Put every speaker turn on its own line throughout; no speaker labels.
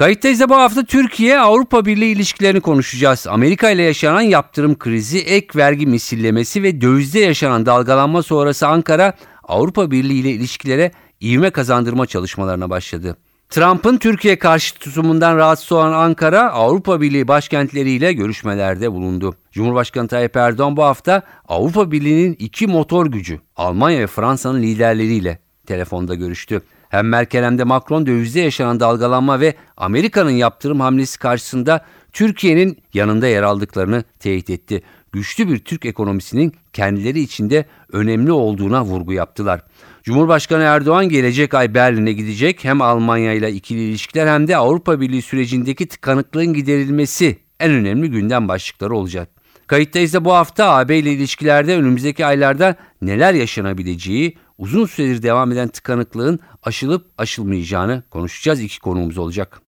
Kayıttayız da bu hafta Türkiye-Avrupa Birliği ilişkilerini konuşacağız. Amerika ile yaşanan yaptırım krizi, ek vergi misillemesi ve dövizde yaşanan dalgalanma sonrası Ankara, Avrupa Birliği ile ilişkilere ivme kazandırma çalışmalarına başladı. Trump'ın Türkiye karşı tutumundan rahatsız olan Ankara, Avrupa Birliği başkentleriyle görüşmelerde bulundu. Cumhurbaşkanı Tayyip Erdoğan bu hafta Avrupa Birliği'nin iki motor gücü, Almanya ve Fransa'nın liderleriyle telefonda görüştü. Hem Merkel hem de Macron dövizde yaşanan dalgalanma ve Amerika'nın yaptırım hamlesi karşısında Türkiye'nin yanında yer aldıklarını teyit etti. Güçlü bir Türk ekonomisinin kendileri içinde önemli olduğuna vurgu yaptılar. Cumhurbaşkanı Erdoğan gelecek ay Berlin'e gidecek. Hem Almanya ile ikili ilişkiler hem de Avrupa Birliği sürecindeki tıkanıklığın giderilmesi en önemli gündem başlıkları olacak. Kayıttayız da bu hafta AB ile ilişkilerde önümüzdeki aylarda neler yaşanabileceği, uzun süredir devam eden tıkanıklığın aşılıp aşılmayacağını konuşacağız. İki konuğumuz olacak.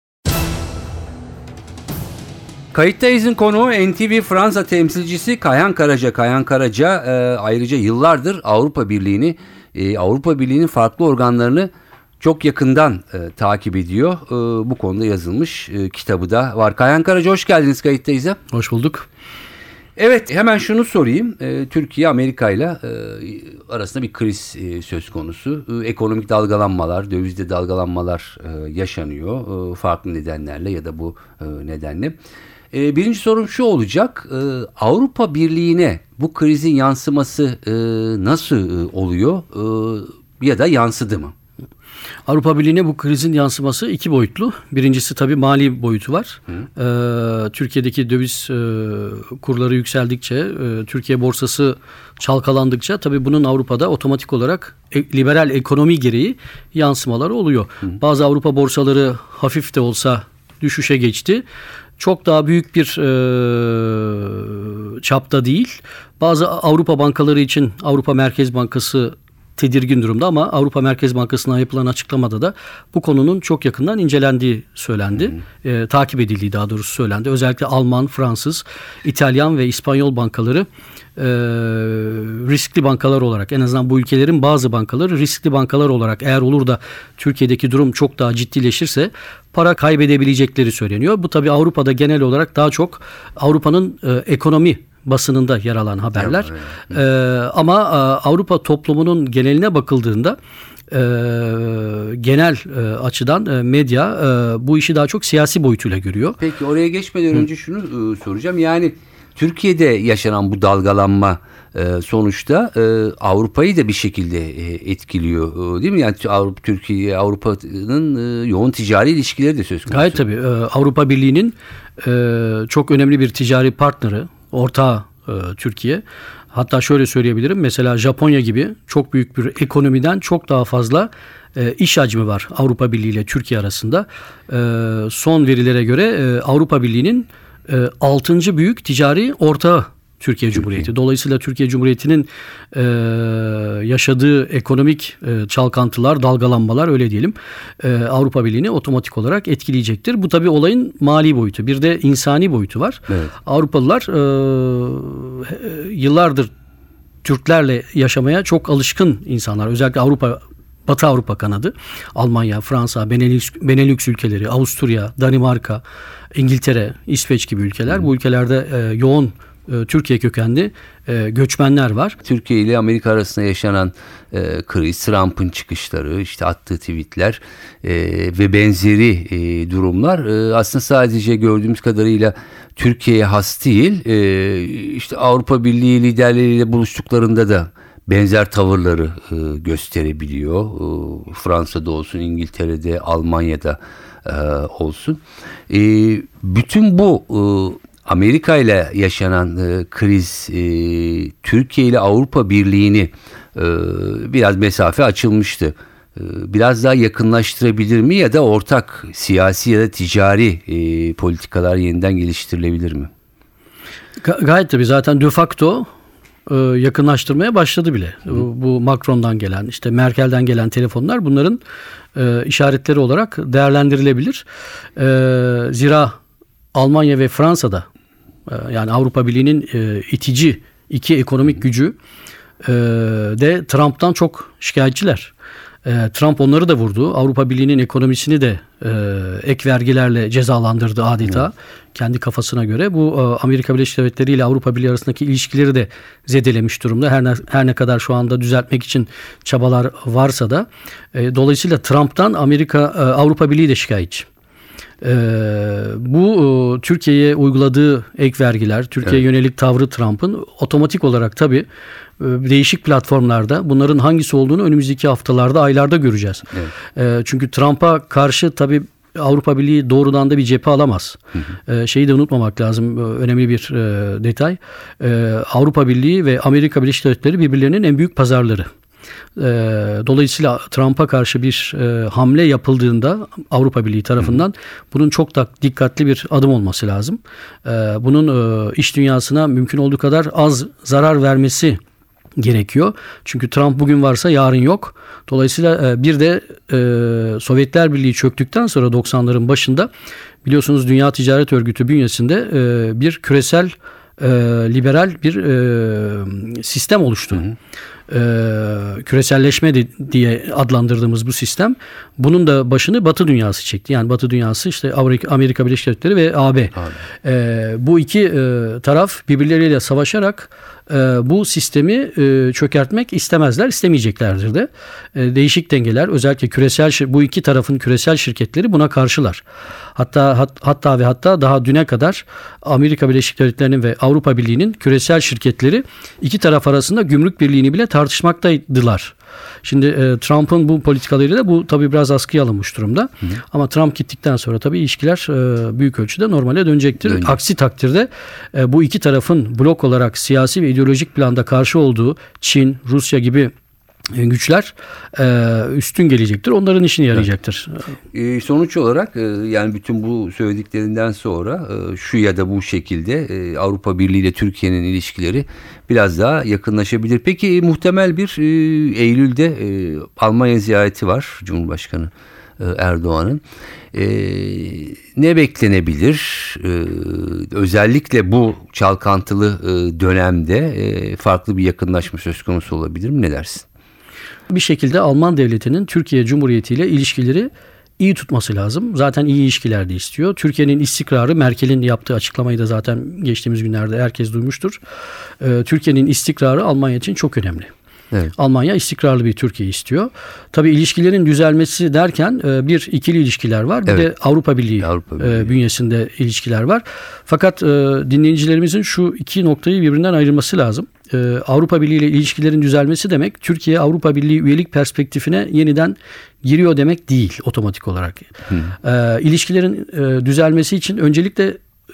Kayıttayız'ın konuğu NTV Fransa temsilcisi Kayhan Karaca. Kayhan Karaca e, ayrıca yıllardır Avrupa Birliği'ni, e, Avrupa Birliği'nin farklı organlarını çok yakından e, takip ediyor. E, bu konuda yazılmış e, kitabı da var. Kayhan Karaca hoş geldiniz Kayıttayız'a.
Hoş bulduk.
Evet hemen şunu sorayım. E, Türkiye Amerika ile arasında bir kriz e, söz konusu. E, ekonomik dalgalanmalar, dövizde dalgalanmalar e, yaşanıyor. E, farklı nedenlerle ya da bu e, nedenle. E, birinci sorum şu olacak. E, Avrupa Birliği'ne bu krizin yansıması e, nasıl e, oluyor e, ya da yansıdı mı?
Avrupa Birliği'ne bu krizin yansıması iki boyutlu. Birincisi tabii mali boyutu var. Ee, Türkiye'deki döviz e, kurları yükseldikçe, e, Türkiye borsası çalkalandıkça tabii bunun Avrupa'da otomatik olarak e, liberal ekonomi gereği yansımaları oluyor. Hı. Bazı Avrupa borsaları hafif de olsa düşüşe geçti. Çok daha büyük bir e, çapta değil. Bazı Avrupa bankaları için Avrupa Merkez Bankası tedirgin durumda ama Avrupa Merkez Bankası'na yapılan açıklamada da bu konunun çok yakından incelendiği söylendi. E, takip edildiği daha doğrusu söylendi. Özellikle Alman, Fransız, İtalyan ve İspanyol bankaları e, riskli bankalar olarak en azından bu ülkelerin bazı bankaları riskli bankalar olarak eğer olur da Türkiye'deki durum çok daha ciddileşirse para kaybedebilecekleri söyleniyor. Bu tabi Avrupa'da genel olarak daha çok Avrupa'nın e, ekonomi basınında yer alan haberler. Evet. Ee, ama e, Avrupa toplumunun geneline bakıldığında e, genel e, açıdan e, medya e, bu işi daha çok siyasi boyutuyla görüyor.
Peki oraya geçmeden Hı. önce şunu e, soracağım. Yani Türkiye'de yaşanan bu dalgalanma e, sonuçta e, Avrupa'yı da bir şekilde e, etkiliyor e, değil mi? Yani Avrupa Türkiye Avrupa'nın e, yoğun ticari ilişkileri de söz konusu.
Gayet tabii. E, Avrupa Birliği'nin e, çok önemli bir ticari partneri ortağı e, Türkiye. Hatta şöyle söyleyebilirim. Mesela Japonya gibi çok büyük bir ekonomiden çok daha fazla e, iş hacmi var Avrupa Birliği ile Türkiye arasında. E, son verilere göre e, Avrupa Birliği'nin e, 6. büyük ticari ortağı Türkiye Cumhuriyeti. Dolayısıyla Türkiye Cumhuriyeti'nin e, yaşadığı ekonomik e, çalkantılar, dalgalanmalar öyle diyelim e, Avrupa Birliği'ni otomatik olarak etkileyecektir. Bu tabii olayın mali boyutu. Bir de insani boyutu var. Evet. Avrupalılar e, yıllardır Türklerle yaşamaya çok alışkın insanlar. Özellikle Avrupa Batı Avrupa kanadı, Almanya, Fransa, Benelux, Benelux ülkeleri, Avusturya, Danimarka, İngiltere, İsveç gibi ülkeler. Hmm. Bu ülkelerde e, yoğun Türkiye kökenli e, göçmenler var.
Türkiye ile Amerika arasında yaşanan e, kriz, Trump'ın çıkışları, işte attığı tweetler e, ve benzeri e, durumlar e, aslında sadece gördüğümüz kadarıyla Türkiye'ye has değil. E, işte Avrupa Birliği liderleriyle buluştuklarında da benzer tavırları e, gösterebiliyor. E, Fransa'da olsun, İngiltere'de, Almanya'da e, olsun. E, bütün bu e, Amerika ile yaşanan e, kriz e, Türkiye ile Avrupa Birliği'ni e, biraz mesafe açılmıştı. biraz daha yakınlaştırabilir mi ya da ortak siyasi ya da ticari e, politikalar yeniden geliştirilebilir mi?
Ga- gayet tabii zaten de facto e, yakınlaştırmaya başladı bile. Bu, bu Macron'dan gelen, işte Merkel'den gelen telefonlar bunların e, işaretleri olarak değerlendirilebilir. E, zira Almanya ve Fransa'da e, yani Avrupa Birliği'nin e, itici iki ekonomik gücü e, de Trump'tan çok şikayetçiler. E, Trump onları da vurdu. Avrupa Birliği'nin ekonomisini de ek vergilerle cezalandırdı adeta kendi kafasına göre. Bu Amerika Birleşik Devletleri ile Avrupa Birliği arasındaki ilişkileri de zedelemiş durumda. Her ne, her ne kadar şu anda düzeltmek için çabalar varsa da dolayısıyla Trump'tan Amerika Avrupa Birliği de şikayetçi. Ee, bu e, Türkiye'ye uyguladığı ek vergiler, Türkiye'ye yönelik tavrı Trump'ın otomatik olarak tabii e, değişik platformlarda bunların hangisi olduğunu önümüzdeki haftalarda, aylarda göreceğiz. E, çünkü Trump'a karşı tabii Avrupa Birliği doğrudan da bir cephe alamaz. E, şeyi de unutmamak lazım. e, Önemli bir e, detay. E, Avrupa Birliği ve Amerika Birleşik Devletleri birbirlerinin en büyük pazarları. E, Dolayısıyla Trump'a karşı bir e, hamle yapıldığında Avrupa Birliği tarafından bunun çok da dikkatli bir adım olması lazım. E, Bunun e, iş dünyasına mümkün olduğu kadar az zarar vermesi gerekiyor. Çünkü Trump bugün varsa yarın yok. Dolayısıyla e, bir de e, Sovyetler Birliği çöktükten sonra 90'ların başında biliyorsunuz Dünya Ticaret Örgütü bünyesinde e, bir küresel e, liberal bir e, sistem oluştu. E, küreselleşme de- diye adlandırdığımız bu sistem bunun da başını Batı dünyası çekti. Yani Batı dünyası işte Amerika, Amerika Birleşik Devletleri ve AB. E, bu iki e, taraf birbirleriyle savaşarak e, bu sistemi e, çökertmek istemezler, istemeyeceklerdir de. E, değişik dengeler özellikle küresel bu iki tarafın küresel şirketleri buna karşılar. Hatta hat- hatta ve hatta daha düne kadar Amerika Birleşik Devletleri'nin ve Avrupa Birliği'nin küresel şirketleri iki taraf arasında gümrük birliğini bile tartışmaktaydılar. Şimdi e, Trump'ın bu politikalarıyla da bu tabii biraz askıya alınmış durumda. Ama Trump gittikten sonra tabii ilişkiler e, büyük ölçüde normale dönecektir.
Dönecek.
Aksi takdirde e, bu iki tarafın blok olarak siyasi ve ideolojik planda karşı olduğu Çin, Rusya gibi güçler e, üstün gelecektir. Onların işine yarayacaktır.
E, sonuç olarak e, yani bütün bu söylediklerinden sonra e, şu ya da bu şekilde e, Avrupa Birliği ile Türkiye'nin ilişkileri biraz daha yakınlaşabilir. Peki e, muhtemel bir e, Eylül'de e, Almanya ziyareti var Cumhurbaşkanı e, Erdoğan'ın. E, ne beklenebilir? E, özellikle bu çalkantılı e, dönemde e, farklı bir yakınlaşma söz konusu olabilir mi? Ne dersin?
Bir şekilde Alman devletinin Türkiye Cumhuriyeti ile ilişkileri iyi tutması lazım. Zaten iyi ilişkiler de istiyor. Türkiye'nin istikrarı Merkel'in yaptığı açıklamayı da zaten geçtiğimiz günlerde herkes duymuştur. Ee, Türkiye'nin istikrarı Almanya için çok önemli.
Evet.
Almanya istikrarlı bir Türkiye istiyor. Tabii ilişkilerin düzelmesi derken e, bir ikili ilişkiler var. Bir
Evet.
de Avrupa Birliği,
Avrupa
e,
Birliği.
bünyesinde ilişkiler var. Fakat e, dinleyicilerimizin şu iki noktayı birbirinden ayırması lazım. E, Avrupa Birliği ile ilişkilerin düzelmesi demek Türkiye Avrupa Birliği üyelik perspektifine yeniden giriyor demek değil otomatik olarak. E, ilişkilerin e, düzelmesi için öncelikle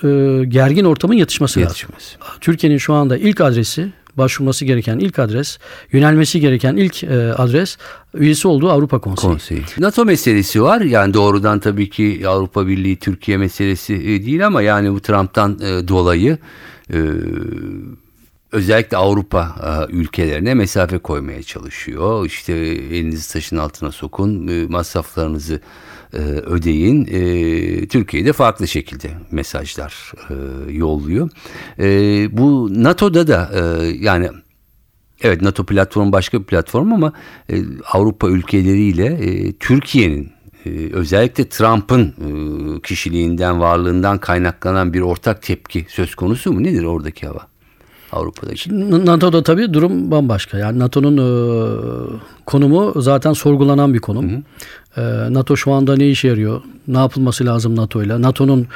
e, gergin ortamın yatışması lazım.
Yetişmez.
Türkiye'nin şu anda ilk adresi başvurması gereken ilk adres, yönelmesi gereken ilk e, adres üyesi olduğu Avrupa Konseyi.
Konseyi. NATO meselesi var. Yani doğrudan tabii ki Avrupa Birliği Türkiye meselesi değil ama yani bu Trump'tan e, dolayı e, özellikle Avrupa e, ülkelerine mesafe koymaya çalışıyor. İşte elinizi taşın altına sokun, e, masraflarınızı e, ödeyin. Türkiye'de farklı şekilde mesajlar yolluyor. Bu NATO'da da yani Evet NATO platformu başka bir platform ama Avrupa ülkeleriyle Türkiye'nin özellikle Trump'ın kişiliğinden varlığından kaynaklanan bir ortak tepki söz konusu mu? Nedir oradaki hava? Avrupa'daki.
N- NATO'da tabii durum bambaşka. Yani NATO'nun e, konumu zaten sorgulanan bir konum. E, NATO şu anda ne işe yarıyor? Ne yapılması lazım NATO'yla? NATO'nun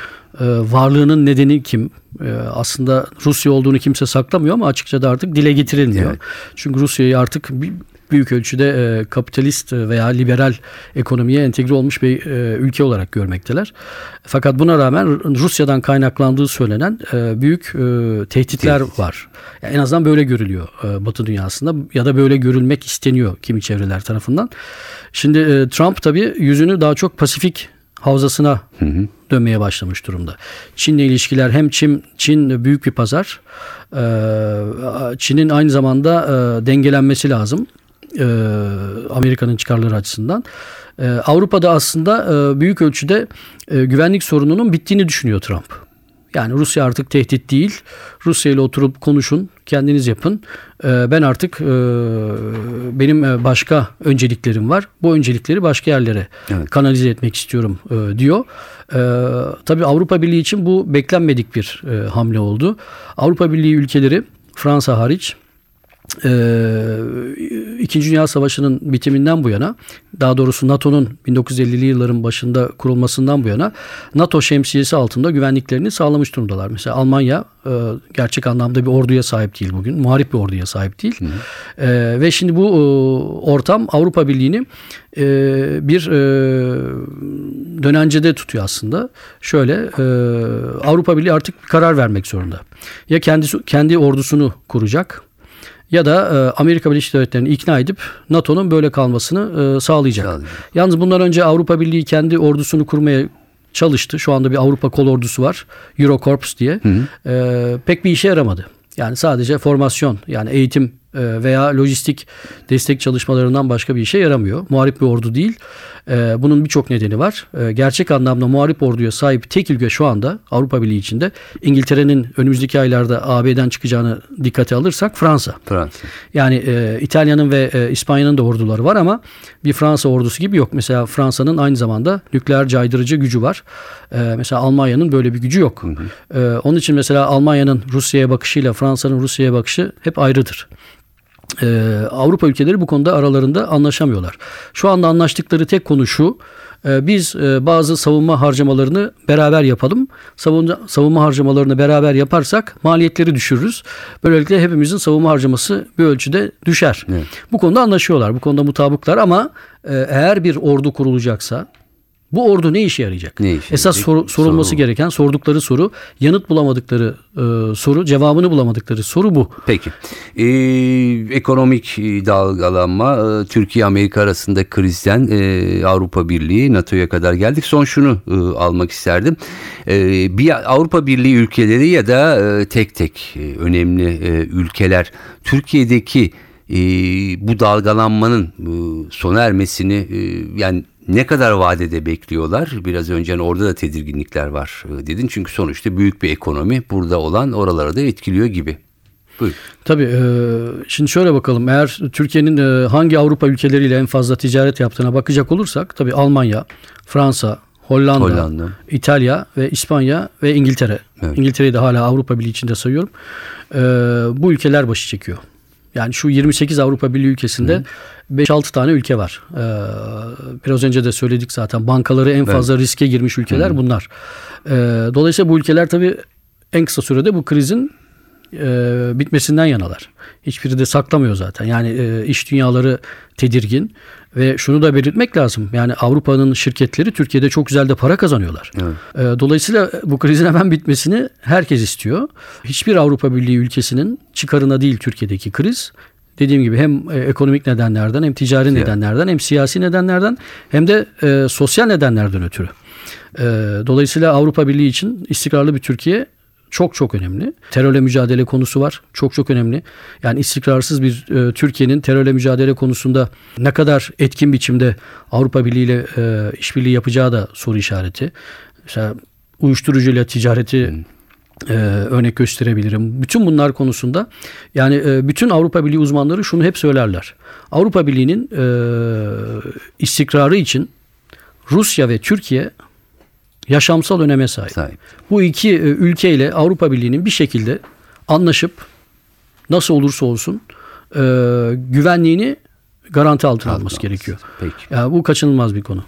e, varlığının nedeni kim? E, aslında Rusya olduğunu kimse saklamıyor ama açıkça da artık dile getirilmiyor.
Evet.
Çünkü Rusya'yı artık bir, büyük ölçüde e, kapitalist veya liberal ekonomiye entegre olmuş bir e, ülke olarak görmekteler. Fakat buna rağmen Rusya'dan kaynaklandığı söylenen e, büyük e, tehditler
Tehdit.
var. Yani en azından böyle görülüyor e, Batı dünyasında ya da böyle görülmek isteniyor kimi çevreler tarafından. Şimdi e, Trump tabii yüzünü daha çok Pasifik havzasına dönmeye başlamış durumda. Çin'le ilişkiler hem Çin, Çin büyük bir pazar. Ee, Çin'in aynı zamanda e, dengelenmesi lazım. Ee, Amerika'nın çıkarları açısından. Ee, Avrupa'da aslında e, büyük ölçüde e, güvenlik sorununun bittiğini düşünüyor Trump. Yani Rusya artık tehdit değil. Rusya ile oturup konuşun, kendiniz yapın. Ee, ben artık e, benim e, başka önceliklerim var. Bu öncelikleri başka yerlere
Evet.
kanalize etmek istiyorum e, diyor. E, tabii Avrupa Birliği için bu beklenmedik bir e, hamle oldu. Avrupa Birliği ülkeleri Fransa hariç ee, İkinci Dünya Savaşı'nın bitiminden bu yana daha doğrusu NATO'nun 1950'li yılların başında kurulmasından bu yana NATO şemsiyesi altında güvenliklerini sağlamış durumdalar. Mesela Almanya e, gerçek anlamda bir orduya sahip değil bugün. Muharip bir orduya sahip değil. Ee, ve şimdi bu e, ortam Avrupa Birliği'ni e, bir e, dönencede tutuyor aslında. Şöyle e, Avrupa Birliği artık karar vermek zorunda. Ya kendi kendi ordusunu kuracak ya da e, Amerika Birleşik Devletleri'ni ikna edip NATO'nun böyle kalmasını e, sağlayacak.
Sağlayacak.
Yalnız bundan önce Avrupa Birliği kendi ordusunu kurmaya çalıştı. Şu anda bir Avrupa Kol Ordusu var. Eurocorps diye. E, pek bir işe yaramadı. Yani sadece formasyon yani eğitim veya lojistik destek çalışmalarından başka bir işe yaramıyor. Muharip bir ordu değil. E, Bunun birçok nedeni var. E, Gerçek anlamda muharip orduya sahip tek ülke şu anda Avrupa Birliği içinde İngiltere'nin önümüzdeki aylarda AB'den çıkacağını dikkate alırsak Fransa.
Fransa.
Yani e, İtalya'nın ve e, İspanya'nın da orduları var ama bir Fransa ordusu gibi yok. Mesela Fransa'nın aynı zamanda nükleer caydırıcı gücü var. Mesela Almanya'nın böyle bir gücü yok. E, onun için mesela Almanya'nın Rusya'ya bakışıyla Fransa'nın Rusya'ya bakışı hep ayrıdır. Ee, Avrupa ülkeleri bu konuda aralarında anlaşamıyorlar. Şu anda anlaştıkları tek konu şu. e, Biz e, bazı savunma harcamalarını beraber yapalım. Savunma, savunma harcamalarını beraber yaparsak maliyetleri düşürürüz. Böylelikle hepimizin savunma harcaması bir ölçüde düşer.
Evet.
Bu konuda anlaşıyorlar. Bu konuda mutabıklar ama e, eğer bir ordu kurulacaksa bu ordu ne işe yarayacak?
Ne işe
Esas soru- sorulması
Soru
gereken sordukları soru, yanıt bulamadıkları e, soru, cevabını bulamadıkları soru bu.
Peki. Ee, ekonomik e, dalgalanma, e, Türkiye-Amerika arasında krizden e, Avrupa Birliği, NATO'ya kadar geldik. Son şunu e, almak isterdim. E, bir Avrupa Birliği ülkeleri ya da e, tek tek e, önemli e, ülkeler Türkiye'deki e, bu dalgalanmanın e, sona ermesini e, yani ne kadar vadede bekliyorlar? Biraz önce hani orada da tedirginlikler var e, dedin. Çünkü sonuçta büyük bir ekonomi burada olan oralara da etkiliyor gibi. Buyurun.
Tabii e, şimdi şöyle bakalım eğer Türkiye'nin e, hangi Avrupa ülkeleriyle en fazla ticaret yaptığına bakacak olursak tabii Almanya, Fransa, Hollanda,
Hollanda.
İtalya ve İspanya ve İngiltere.
Evet.
İngiltere'yi de hala Avrupa Birliği içinde sayıyorum. Bu ülkeler başı çekiyor. Yani şu 28 Avrupa Birliği ülkesinde 5-6 tane ülke var. E, biraz önce de söyledik zaten bankaları en fazla riske girmiş ülkeler bunlar. E, dolayısıyla bu ülkeler tabii en kısa sürede bu krizin e, bitmesinden yanalar. Hiçbiri de saklamıyor zaten. Yani e, iş dünyaları tedirgin ve şunu da belirtmek lazım. Yani Avrupa'nın şirketleri Türkiye'de çok güzel de para kazanıyorlar. E, dolayısıyla bu krizin hemen bitmesini herkes istiyor. Hiçbir Avrupa Birliği ülkesinin çıkarına değil Türkiye'deki kriz. Dediğim gibi hem e, ekonomik nedenlerden hem ticari nedenlerden hem siyasi nedenlerden hem de e, sosyal nedenlerden ötürü. E, dolayısıyla Avrupa Birliği için istikrarlı bir Türkiye çok çok önemli. Terörle mücadele konusu var. Çok çok önemli. Yani istikrarsız bir e, Türkiye'nin terörle mücadele konusunda ne kadar etkin biçimde Avrupa Birliği ile e, işbirliği yapacağı da soru işareti. Mesela uyuşturucuyla ticareti e, örnek gösterebilirim. Bütün bunlar konusunda yani e, bütün Avrupa Birliği uzmanları şunu hep söylerler. Avrupa Birliği'nin e, istikrarı için Rusya ve Türkiye yaşamsal öneme sahip.
Sahip.
Bu iki e, ülkeyle Avrupa Birliği'nin bir şekilde anlaşıp nasıl olursa olsun e, güvenliğini garanti altına alması gerekiyor.
Peki.
Ya bu kaçınılmaz bir konu.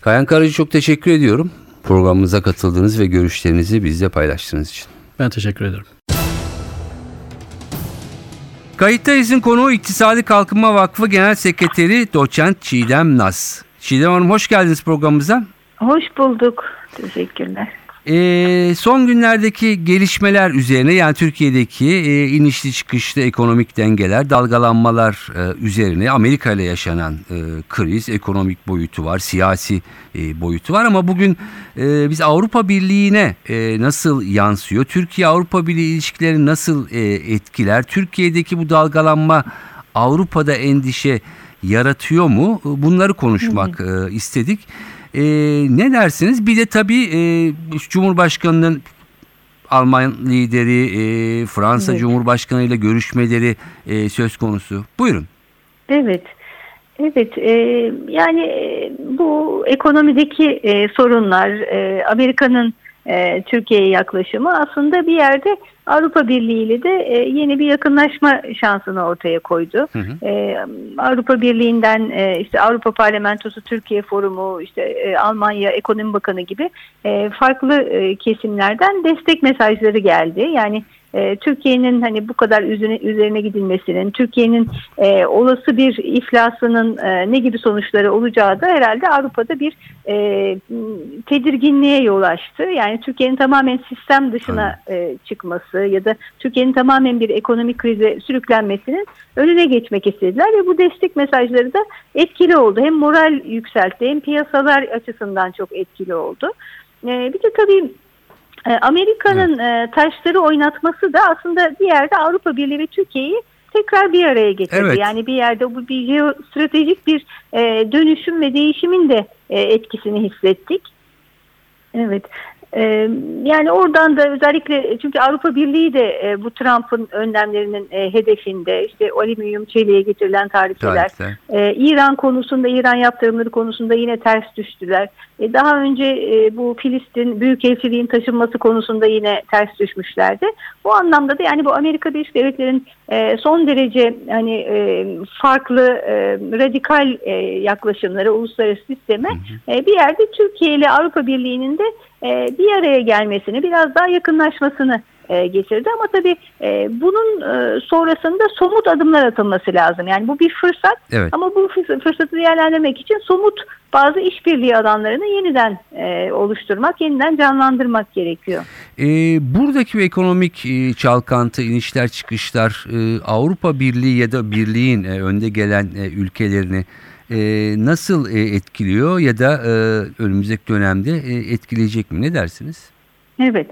Kayan Karacı çok teşekkür ediyorum. Programımıza katıldığınız ve görüşlerinizi bizle paylaştığınız için.
Ben teşekkür ederim.
Kayıttayız'ın konuğu İktisadi Kalkınma Vakfı Genel Sekreteri Doçent Çiğdem Naz. Çiğdem Hanım hoş geldiniz programımıza.
Hoş bulduk. Teşekkürler.
E, son günlerdeki gelişmeler üzerine yani Türkiye'deki e, inişli çıkışlı ekonomik dengeler, dalgalanmalar e, üzerine Amerika ile yaşanan e, kriz, ekonomik boyutu var, siyasi e, boyutu var ama bugün e, biz Avrupa Birliği'ne e, nasıl yansıyor, Türkiye-Avrupa Birliği ilişkileri nasıl e, etkiler, Türkiye'deki bu dalgalanma Avrupa'da endişe yaratıyor mu? Bunları konuşmak e, istedik. E, ne dersiniz? Bir de tabii e, Cumhurbaşkanı'nın Alman lideri, e, Fransa
Evet.
Cumhurbaşkanı ile görüşmeleri e, söz konusu. Buyurun.
Evet. Evet, e, yani e, bu ekonomideki e, sorunlar, e, Amerika'nın e, Türkiye'ye yaklaşımı aslında bir yerde Avrupa Birliği ile de e, yeni bir yakınlaşma şansını ortaya koydu.
Hı hı.
E, Avrupa Birliği'nden e, işte Avrupa Parlamentosu Türkiye Forumu, işte Almanya Ekonomi Bakanı gibi farklı kesimlerden destek mesajları geldi. Yani Türkiye'nin hani bu kadar üzerine, üzerine gidilmesinin, Türkiye'nin e, olası bir iflasının e, ne gibi sonuçları olacağı da herhalde Avrupa'da bir e, tedirginliğe yol açtı. Yani Türkiye'nin tamamen sistem dışına e, çıkması ya da Türkiye'nin tamamen bir ekonomik krize sürüklenmesinin önüne geçmek istediler ve bu destek mesajları da etkili oldu. Hem moral yükseltti hem piyasalar açısından çok etkili oldu. E, bir de tabii e, Amerika'nın e, taşları oynatması da aslında bir yerde Avrupa Birliği ve Türkiye'yi tekrar bir araya getirdi.
Evet.
Yani bir yerde bu bir jeostratejik bir e, dönüşüm ve değişimin de e, etkisini hissettik. Evet. E, yani oradan da özellikle çünkü Avrupa Birliği de e, bu Trump'ın önlemlerinin e, hedefinde işte alüminyum çeliğe getirilen
Tarihler.
ee, İran konusunda, İran yaptırımları konusunda yine ters düştüler. Ee, daha önce e, bu Filistin Büyükelçiliğin taşınması konusunda yine ters düşmüşlerdi. Bu anlamda da yani bu Amerika Birleşik Devletleri'nin e, son derece hani e, farklı e, radikal e, yaklaşımları uluslararası sisteme e, bir yerde Türkiye ile Avrupa Birliği'nin de e, bir araya gelmesini, biraz daha yakınlaşmasını e, getirdi. Ama tabii e, bunun e, sonrasında somut adımlar atılması lazım. Yani bu bir fırsat
Evet.
ama bu fırs- fırsatı değerlendirmek için somut bazı işbirliği alanlarını yeniden e, oluşturmak, yeniden canlandırmak gerekiyor.
E, buradaki ekonomik e, çalkantı, inişler çıkışlar e, Avrupa Birliği ya da Birliğin e, önde gelen e, ülkelerini e, nasıl e, etkiliyor ya da e, önümüzdeki dönemde e, etkileyecek mi? Ne dersiniz?
Evet.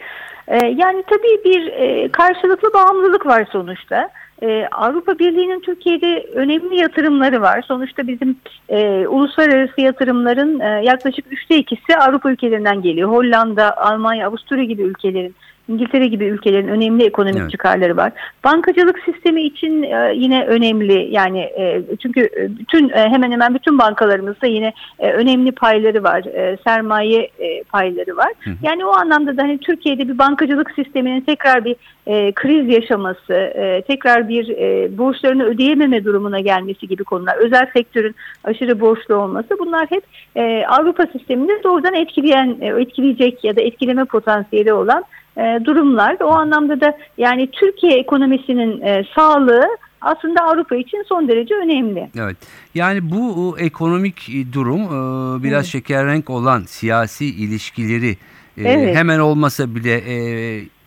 Ee, yani tabii bir e, karşılıklı bağımlılık var sonuçta. Ee, Avrupa Birliği'nin Türkiye'de önemli yatırımları var. Sonuçta bizim e, uluslararası yatırımların e, yaklaşık üçte ikisi Avrupa ülkelerinden geliyor. Hollanda, Almanya, Avusturya gibi ülkelerin, İngiltere gibi ülkelerin önemli ekonomik
Evet.
çıkarları var. Bankacılık sistemi için e, yine önemli. Yani e, çünkü e, bütün e, hemen hemen bütün bankalarımızda yine e, önemli payları var. E, sermaye e, payları var. Yani o anlamda da hani Türkiye'de bir bankacılık sisteminin tekrar bir e, kriz yaşaması, e, tekrar bir e, borçlarını ödeyememe durumuna gelmesi gibi konular, özel sektörün aşırı borçlu olması bunlar hep e, Avrupa sisteminde doğrudan etkileyen, e, etkileyecek ya da etkileme potansiyeli olan e, durumlar. O anlamda da yani Türkiye ekonomisinin e, sağlığı aslında Avrupa için son derece önemli.
Evet. Yani bu ekonomik e, durum e, biraz
Evet.
şekerrenk olan siyasi ilişkileri e,
Evet.
hemen olmasa bile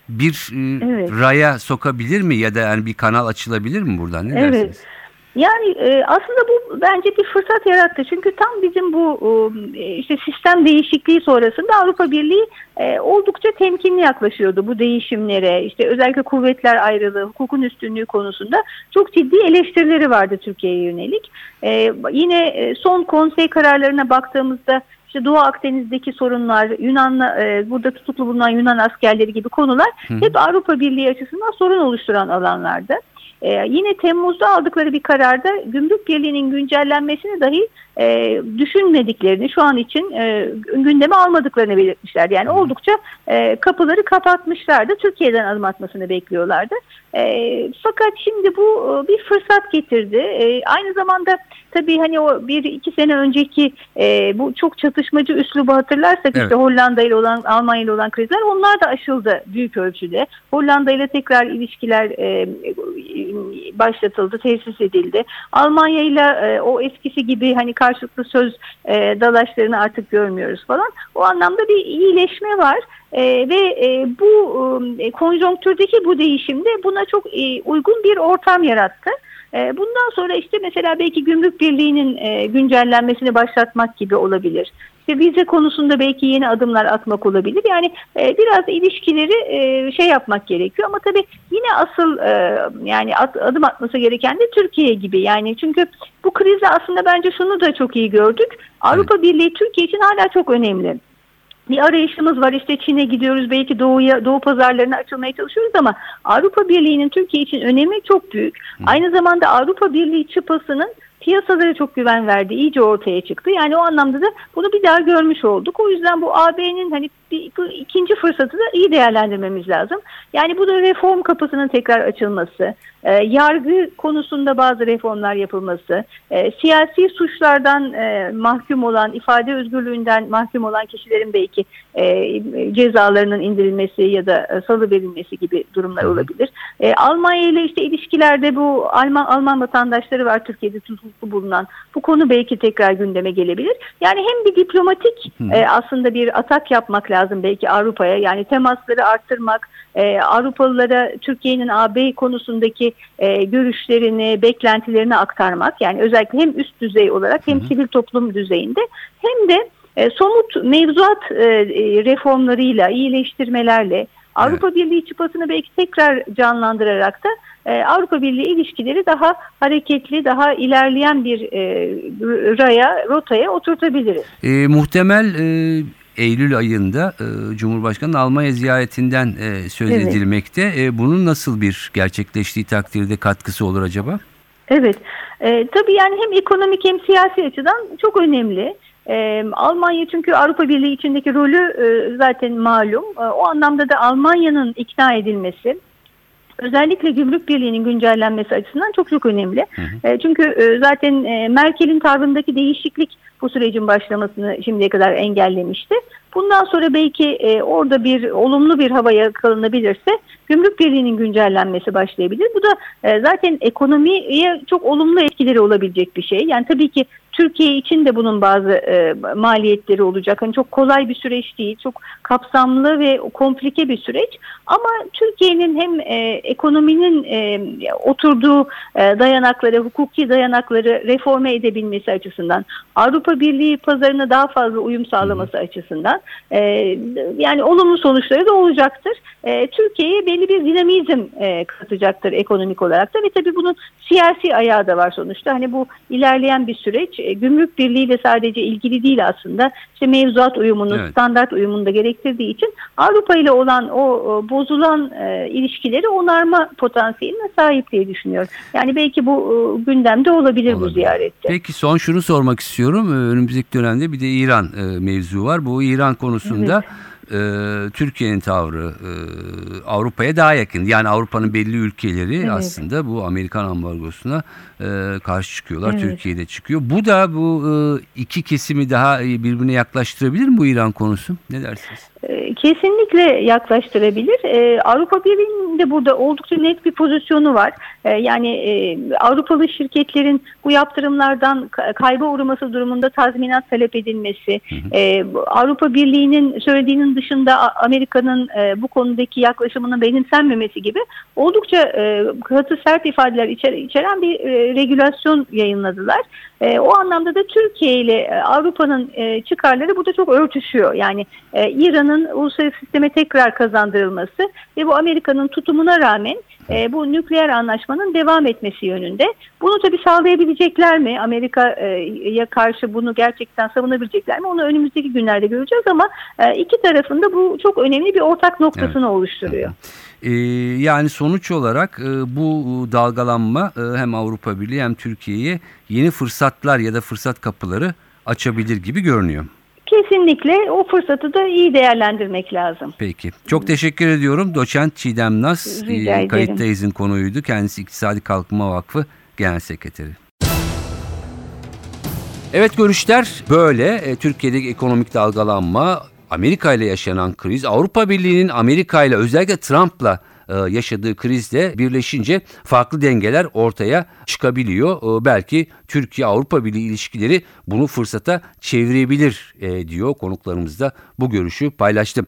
bir
Evet.
raya sokabilir mi ya da yani bir kanal açılabilir mi buradan? Ne
Evet.
dersiniz?
Yani e, aslında bu bence bir fırsat yarattı. Çünkü tam bizim bu e, işte sistem değişikliği sonrasında Avrupa Birliği e, oldukça temkinli yaklaşıyordu bu değişimlere. İşte özellikle kuvvetler ayrılığı, hukukun üstünlüğü konusunda çok ciddi eleştirileri vardı Türkiye'ye yönelik. E, yine e, son konsey kararlarına baktığımızda işte Doğu Akdeniz'deki sorunlar, Yunan'la e, burada tutuklu bulunan Yunan askerleri gibi konular hep Avrupa Birliği açısından sorun oluşturan alanlardı. Ee, yine Temmuz'da aldıkları bir kararda gümrük birliğinin güncellenmesini dahi e, düşünmediklerini şu an için e, gündeme almadıklarını belirtmişler. Yani oldukça e, kapıları kapatmışlardı. Türkiye'den adım atmasını bekliyorlardı. E, fakat şimdi bu e, bir fırsat getirdi. E, aynı zamanda tabii hani o bir iki sene önceki e, bu çok çatışmacı üslubu hatırlarsak
Evet.
işte Hollanda ile olan Almanya ile olan krizler onlar da aşıldı büyük ölçüde. Hollanda ile tekrar ilişkiler e, başlatıldı, tesis edildi. Almanya ile o eskisi gibi hani karşılıklı söz e, dalaşlarını artık görmüyoruz falan. O anlamda bir iyileşme var. E, ve e, bu e, konjonktürdeki bu değişimde buna çok e, uygun bir ortam yarattı. E, bundan sonra işte mesela belki gümrük birliğinin e, güncellenmesini başlatmak gibi olabilir. İşte vize konusunda belki yeni adımlar atmak olabilir. Yani e, biraz ilişkileri e, şey yapmak gerekiyor ama tabii yine asıl e, yani at, adım atması gereken de Türkiye gibi. Yani çünkü bu krizde aslında bence şunu da çok iyi gördük. Avrupa Birliği Türkiye için hala çok önemli bir arayışımız var. İşte Çin'e gidiyoruz. Belki doğuya, doğu pazarlarına açılmaya çalışıyoruz ama Avrupa Birliği'nin Türkiye için önemi çok büyük. Aynı zamanda Avrupa Birliği çıpasının piyasalara çok güven verdi. iyice ortaya çıktı. Yani o anlamda da bunu bir daha görmüş olduk. O yüzden bu AB'nin hani bir, bu ikinci fırsatı da iyi değerlendirmemiz lazım. Yani bu da reform kapısının tekrar açılması, e, yargı konusunda bazı reformlar yapılması, e, siyasi suçlardan e, mahkum olan, ifade özgürlüğünden mahkum olan kişilerin belki e, cezalarının indirilmesi ya da e, salı verilmesi gibi durumlar olabilir. E, Almanya ile işte ilişkilerde bu Alman Alman vatandaşları var Türkiye'de tutuklu bulunan. Bu konu belki tekrar gündeme gelebilir. Yani hem bir diplomatik e, aslında bir atak yapmak lazım belki Avrupa'ya. Yani temasları arttırmak, e, Avrupalılara Türkiye'nin AB konusundaki e, görüşlerini, beklentilerini aktarmak. Yani özellikle hem üst düzey olarak hem sivil toplum düzeyinde hem de e, somut mevzuat e, reformlarıyla, iyileştirmelerle Avrupa evet. Birliği çıpasını belki tekrar canlandırarak da e, Avrupa Birliği ilişkileri daha hareketli, daha ilerleyen bir e, raya, rotaya oturtabiliriz.
E, muhtemel e, Eylül ayında e, Cumhurbaşkanı'nın Almanya ziyaretinden e, söz evet. edilmekte. E, bunun nasıl bir gerçekleştiği takdirde katkısı olur acaba?
Evet, e, tabii yani hem ekonomik hem siyasi açıdan çok önemli. E, Almanya çünkü Avrupa Birliği içindeki rolü e, zaten malum. E, o anlamda da Almanya'nın ikna edilmesi, özellikle gümrük birliğinin güncellenmesi açısından çok çok önemli. Hı hı. E, çünkü e, zaten e, Merkel'in tavrındaki değişiklik bu sürecin başlamasını şimdiye kadar engellemişti. Bundan sonra belki e, orada bir olumlu bir hava yakalanabilirse gümrük birliğinin güncellenmesi başlayabilir. Bu da e, zaten ekonomiye çok olumlu etkileri olabilecek bir şey. Yani tabii ki Türkiye için de bunun bazı e, maliyetleri olacak. Hani çok kolay bir süreç değil, çok kapsamlı ve komplike bir süreç. Ama Türkiye'nin hem e, ekonominin e, oturduğu e, dayanakları, hukuki dayanakları reforme edebilmesi açısından, Avrupa Birliği pazarına daha fazla uyum sağlaması açısından e, yani olumlu sonuçları da olacaktır. E, Türkiye'ye belli bir dinamizm e, katacaktır ekonomik olarak da ve tabii bunun siyasi ayağı da var sonuçta. Hani bu ilerleyen bir süreç e, gümrük birliğiyle sadece ilgili değil aslında. İşte mevzuat uyumunu, evet. standart uyumunu da gerektirdiği için Avrupa ile olan o, o bozulan e, ilişkileri onarma potansiyeline sahip diye düşünüyorum. Yani belki bu e, gündemde olabilir, olabilir bu ziyarette.
Peki son şunu sormak istiyorum. E, önümüzdeki dönemde bir de İran e, mevzu var. Bu İran konusunda evet e, Türkiye'nin tavrı e, Avrupa'ya daha yakın. Yani Avrupa'nın belli ülkeleri evet. aslında bu Amerikan ambargosuna e, karşı çıkıyorlar. Evet. Türkiye'de çıkıyor. Bu da bu e, iki kesimi daha birbirine yaklaştırabilir mi bu İran konusu? Ne dersiniz?
E, kesinlikle yaklaştırabilir. Ee, Avrupa Birliği'nin de burada oldukça net bir pozisyonu var. Ee, yani e, Avrupalı şirketlerin bu yaptırımlardan kayba uğraması durumunda tazminat talep edilmesi, e, Avrupa Birliği'nin söylediğinin dışında Amerika'nın e, bu konudaki yaklaşımının benimsenmemesi gibi oldukça e, katı sert ifadeler içer, içeren bir e, regülasyon yayınladılar. E, o anlamda da Türkiye ile e, Avrupa'nın e, çıkarları burada çok örtüşüyor. Yani e, İran'ın uluslararası sisteme tekrar kazandırılması ve bu Amerika'nın tutumuna rağmen e, bu nükleer anlaşmanın devam etmesi yönünde. Bunu tabii sağlayabilecekler mi? Amerika'ya karşı bunu gerçekten savunabilecekler mi? Onu önümüzdeki günlerde göreceğiz ama e, iki tarafında bu çok önemli bir ortak noktasını evet. oluşturuyor.
Ee, yani sonuç olarak e, bu dalgalanma e, hem Avrupa Birliği hem Türkiye'ye yeni fırsatlar ya da fırsat kapıları açabilir gibi görünüyor.
Kesinlikle o fırsatı da iyi değerlendirmek lazım.
Peki. Çok teşekkür ediyorum. Doçent Çiğdem Naz e, kayıttayızın konuydu. Kendisi İktisadi Kalkınma Vakfı Genel Sekreteri. Evet görüşler böyle. E, Türkiye'deki ekonomik dalgalanma, Amerika ile yaşanan kriz, Avrupa Birliği'nin Amerika ile özellikle Trump'la e, yaşadığı krizle birleşince farklı dengeler ortaya çıkabiliyor. E, belki Türkiye-Avrupa Birliği ilişkileri bunu fırsata çevirebilir e, diyor konuklarımız da bu görüşü paylaştı.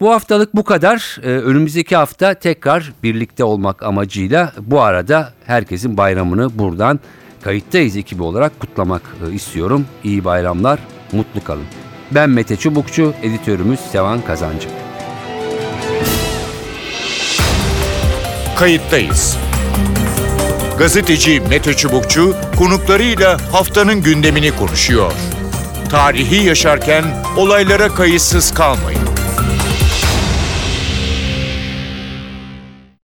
Bu haftalık bu kadar. Önümüzdeki hafta tekrar birlikte olmak amacıyla bu arada herkesin bayramını buradan kayıttayız ekibi olarak kutlamak istiyorum. İyi bayramlar, mutlu kalın. Ben Mete Çubukçu, editörümüz Sevan Kazancı.
Kayıttayız. Gazeteci Mete Çubukçu konuklarıyla haftanın gündemini konuşuyor. Tarihi yaşarken olaylara kayıtsız kalmayın.